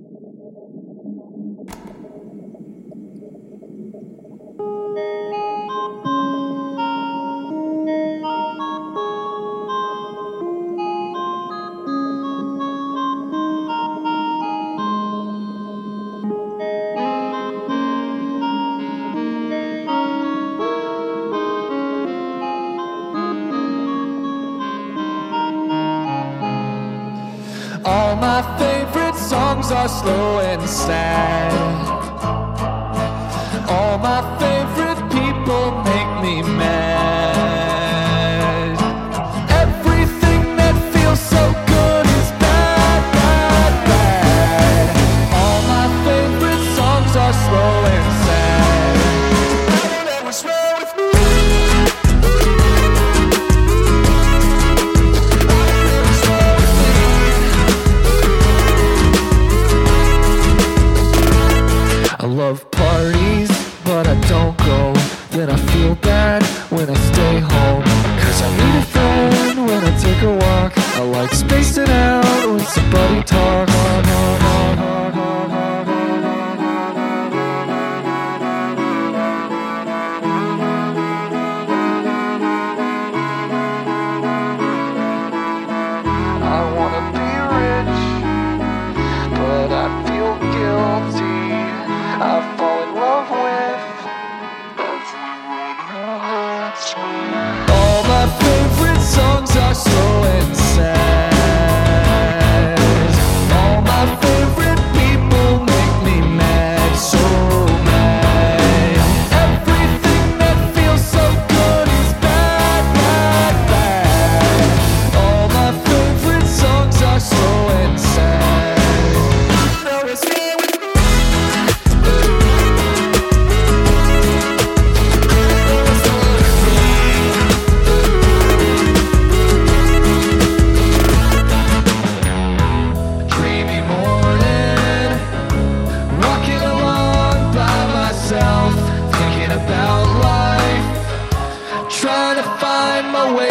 Thank you. are slow and sad. All my favorite people make me mad. All my favorite songs are so insane. trying to find my way